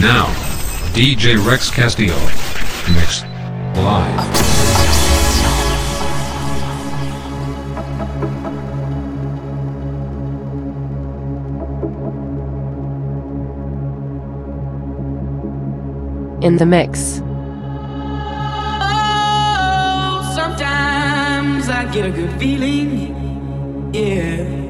Now, DJ Rex Castillo. Mix. Live. in the mix. Oh, sometimes I get a good feeling, yeah.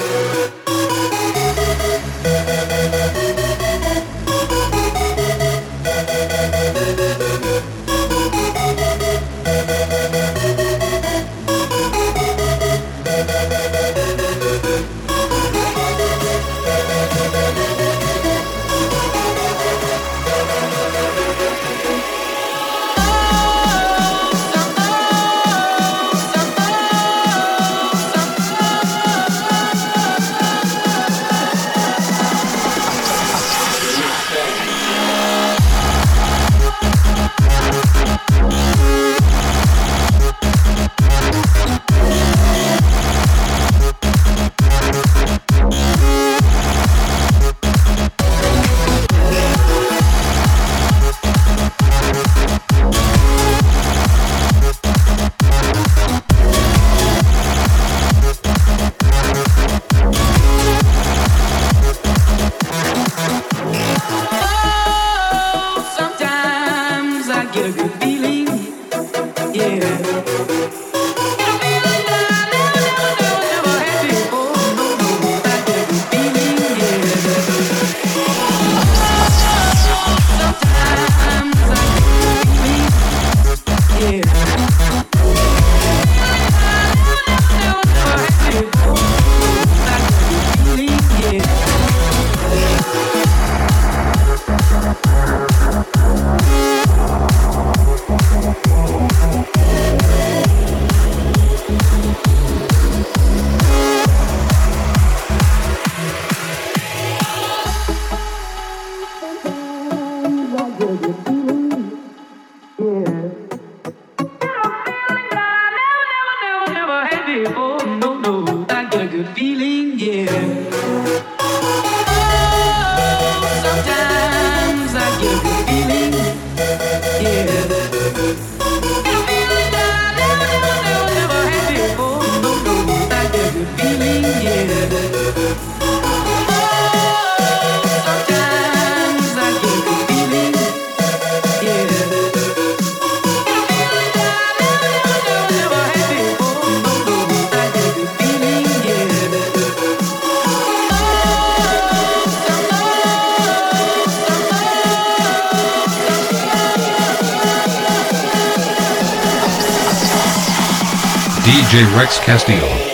J. Rex Castillo.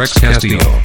Rex Castillo.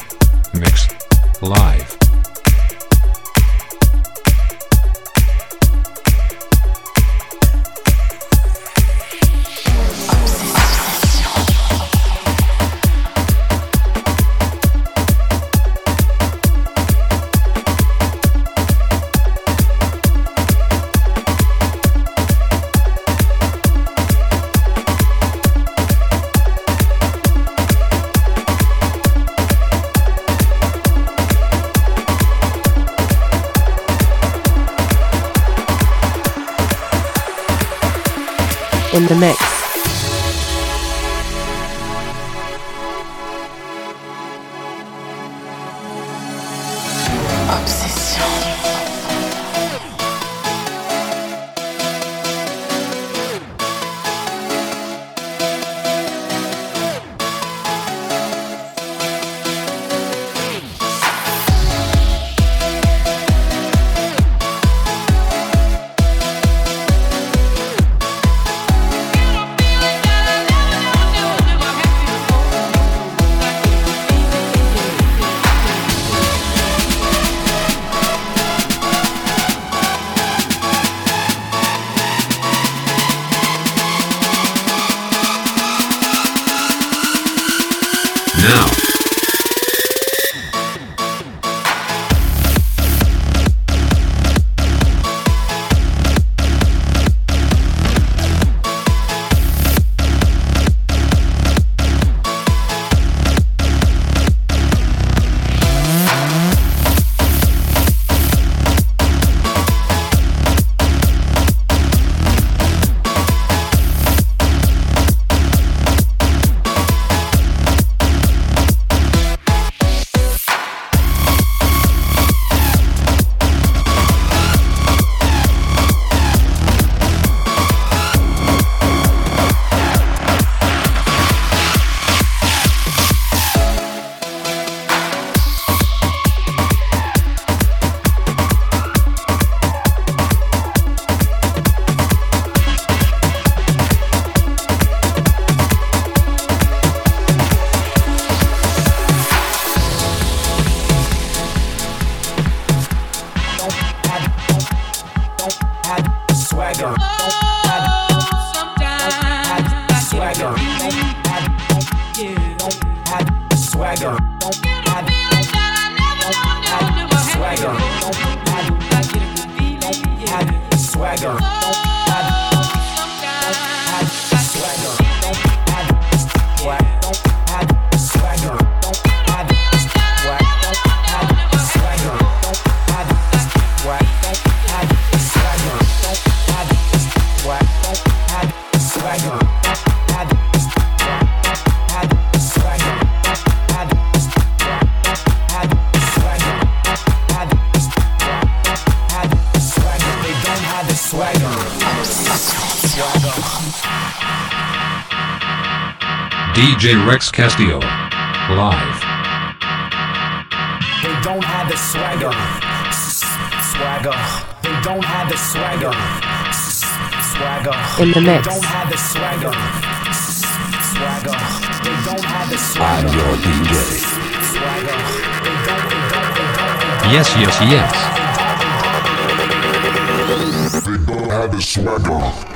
DJ Rex Castillo, live. They don't have the swagger, swagger. They don't have the swagger, swagger. In the mix. They don't have the swagger, swagger. They don't have the swagger. I'm your DJ. Swagger. They don't, they don't, they don't, yes, yes, yes. They don't have the swagger.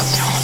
Attention.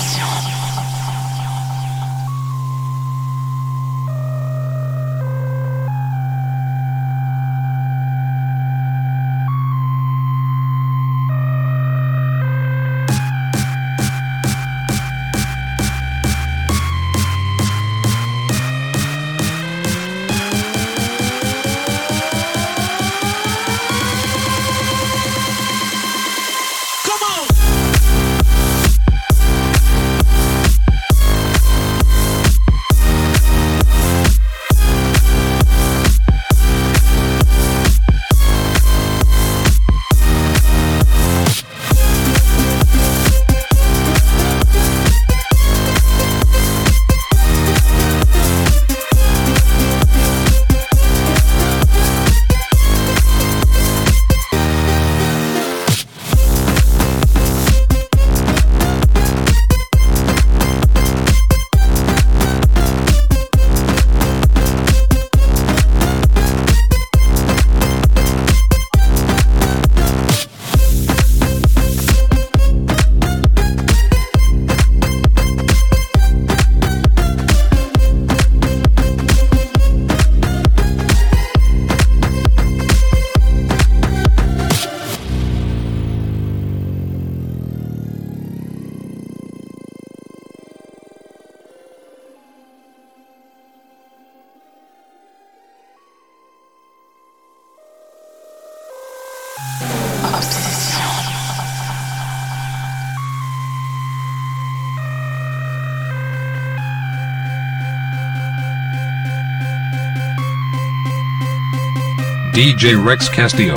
DJ Rex Castillo.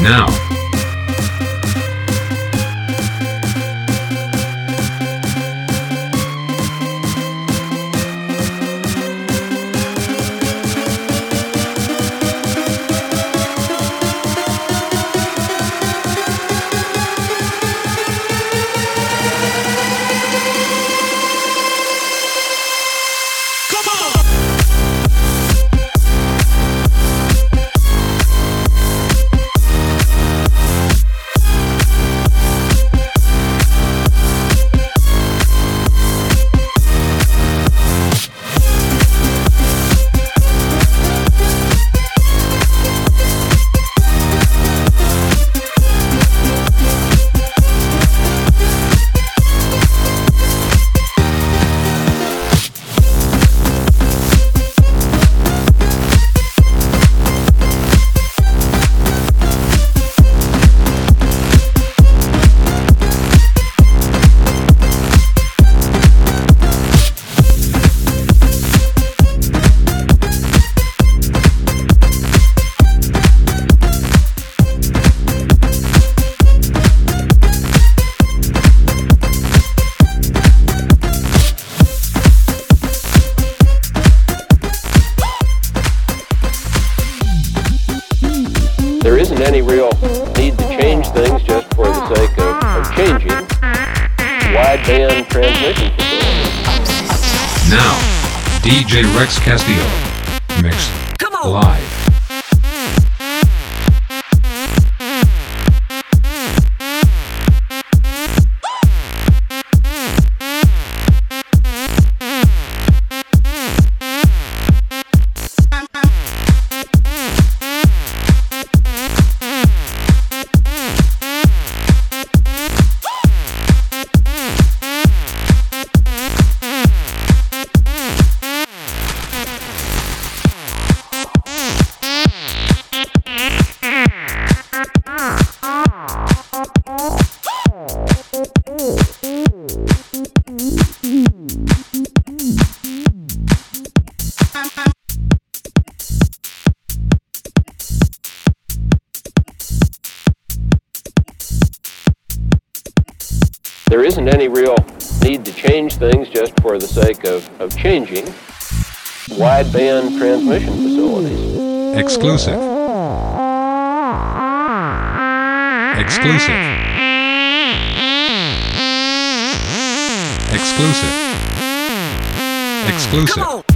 Now. wideband transmission facilities. Exclusive. Exclusive. Exclusive. Exclusive.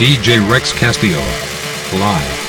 DJ Rex Castillo. Live.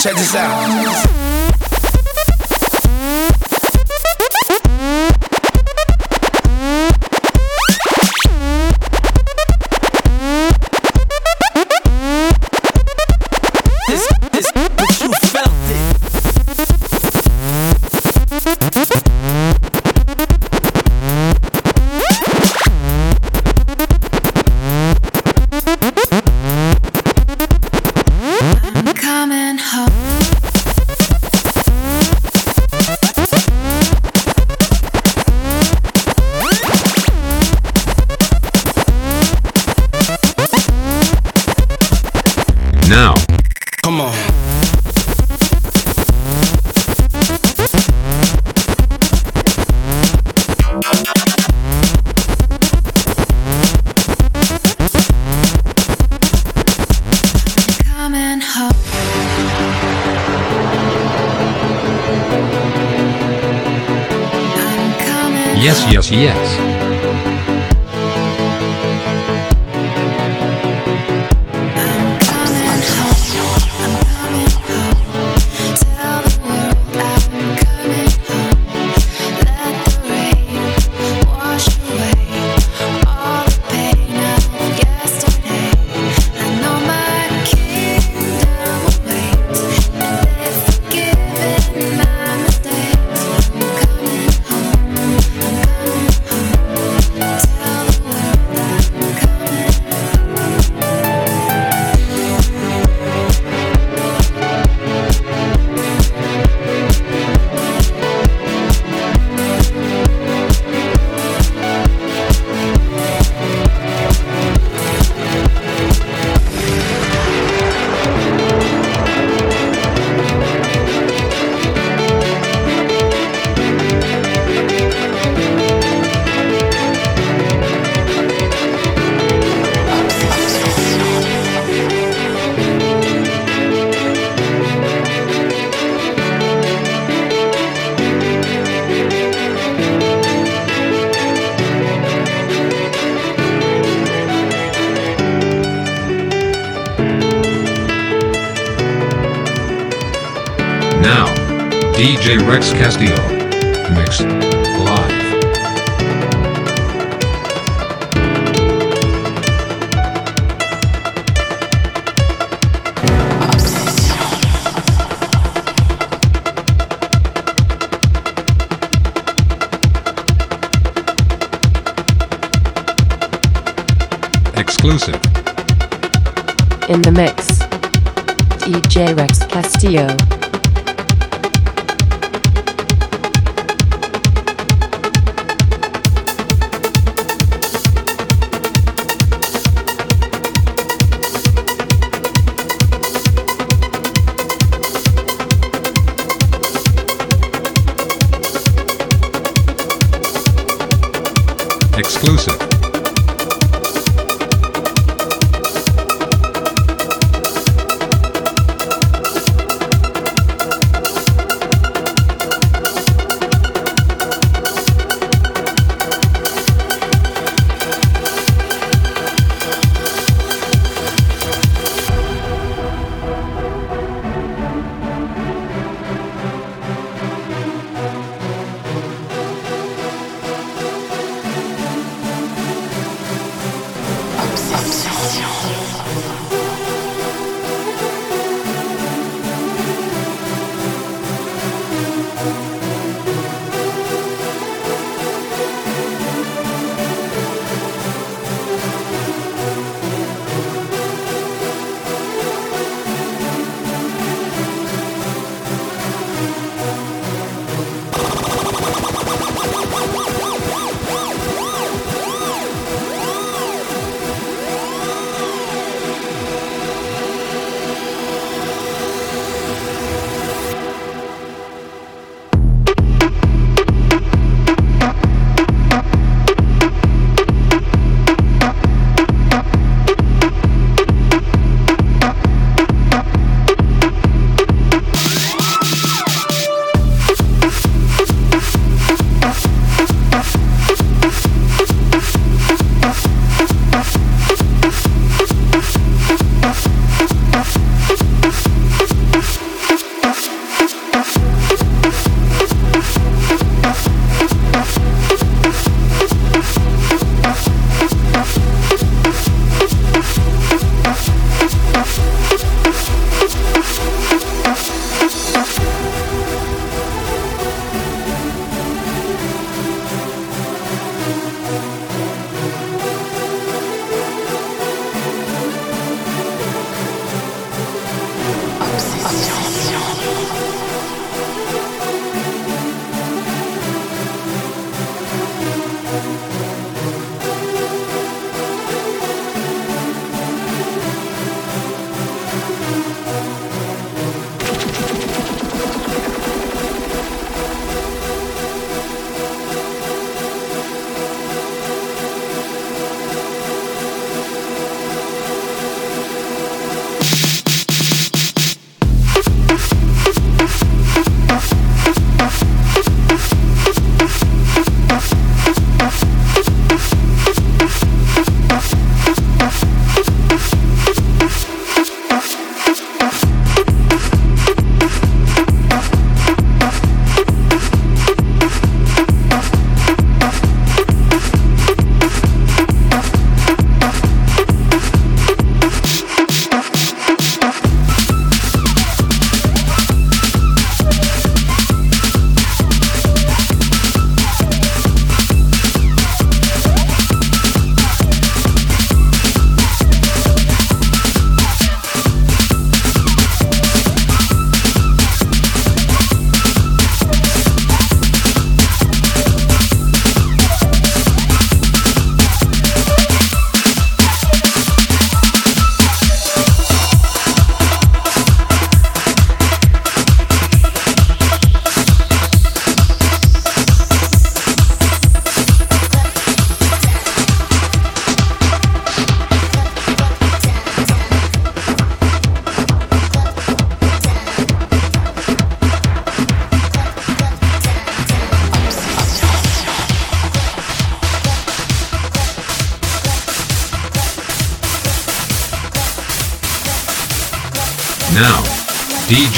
Check this out. Yes. DJ Rex Castillo. Mixed live. Exclusive. In the mix. DJ Rex Castillo.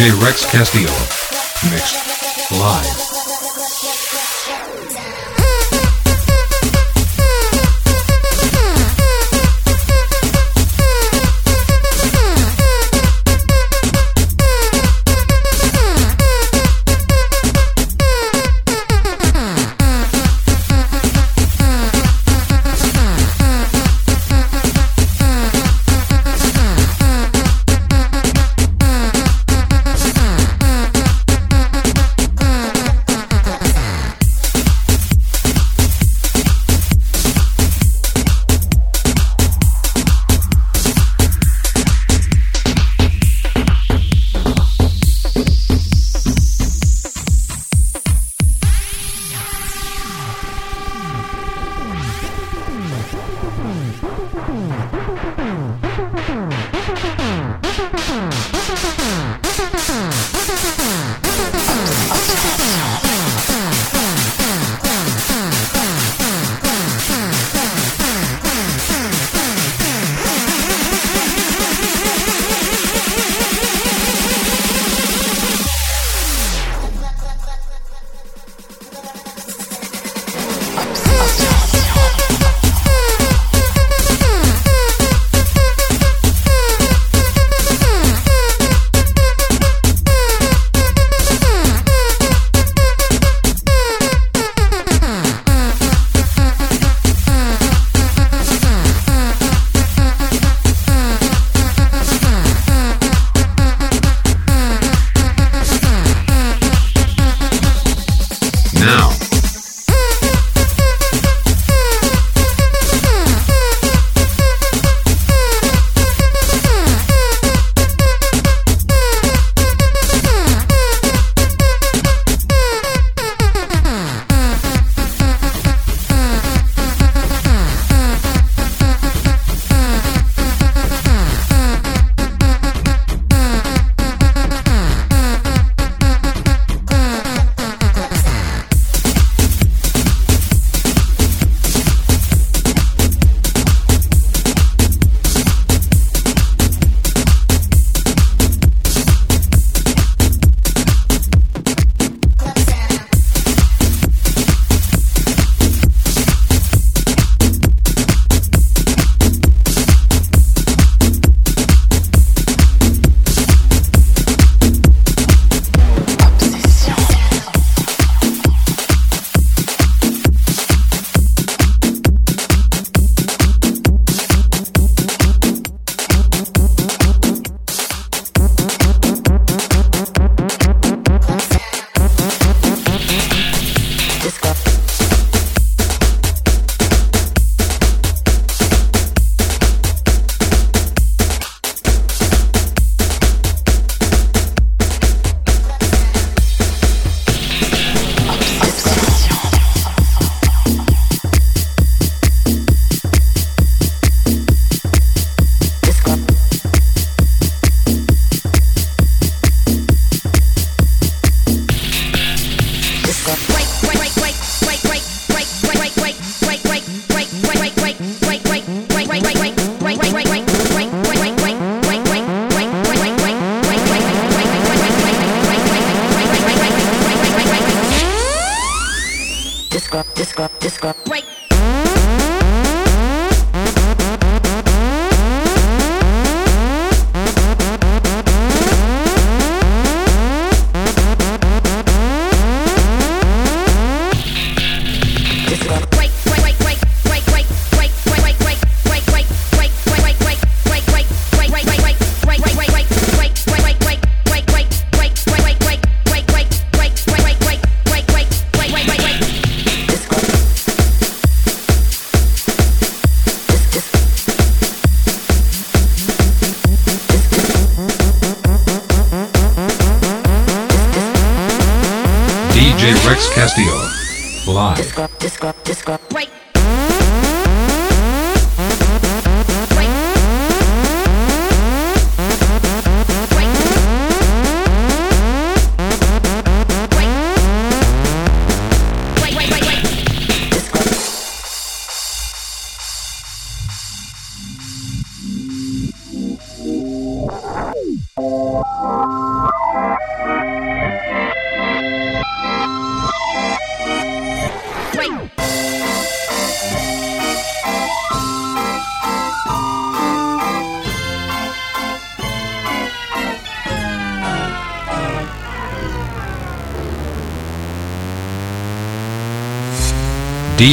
DJ Rex Castillo. Castillo. Live.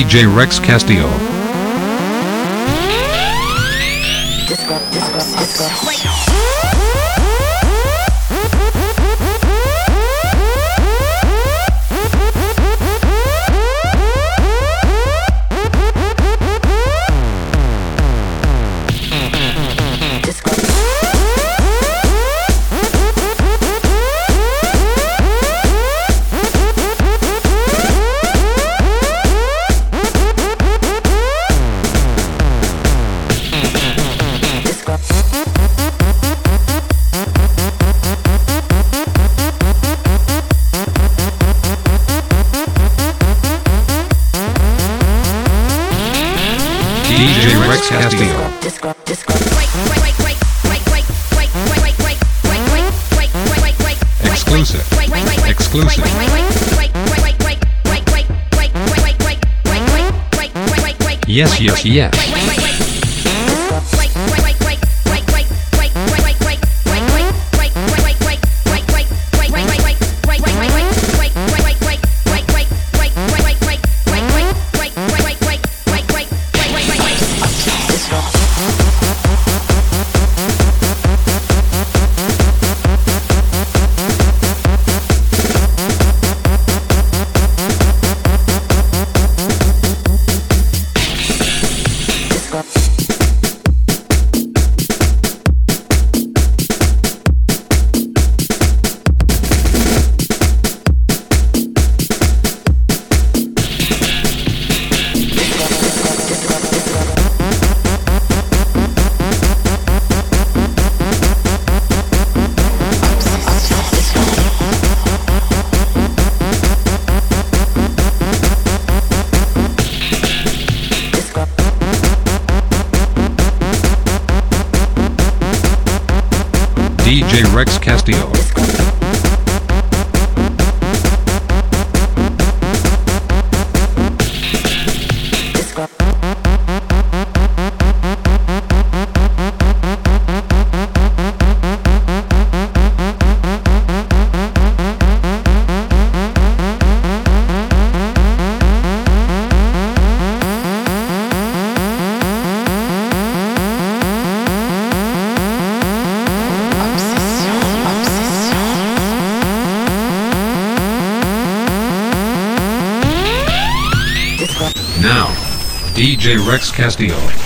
DJ Rex Castillo. Disco, disco, disco. Yeah. Bye. Rex Castillo.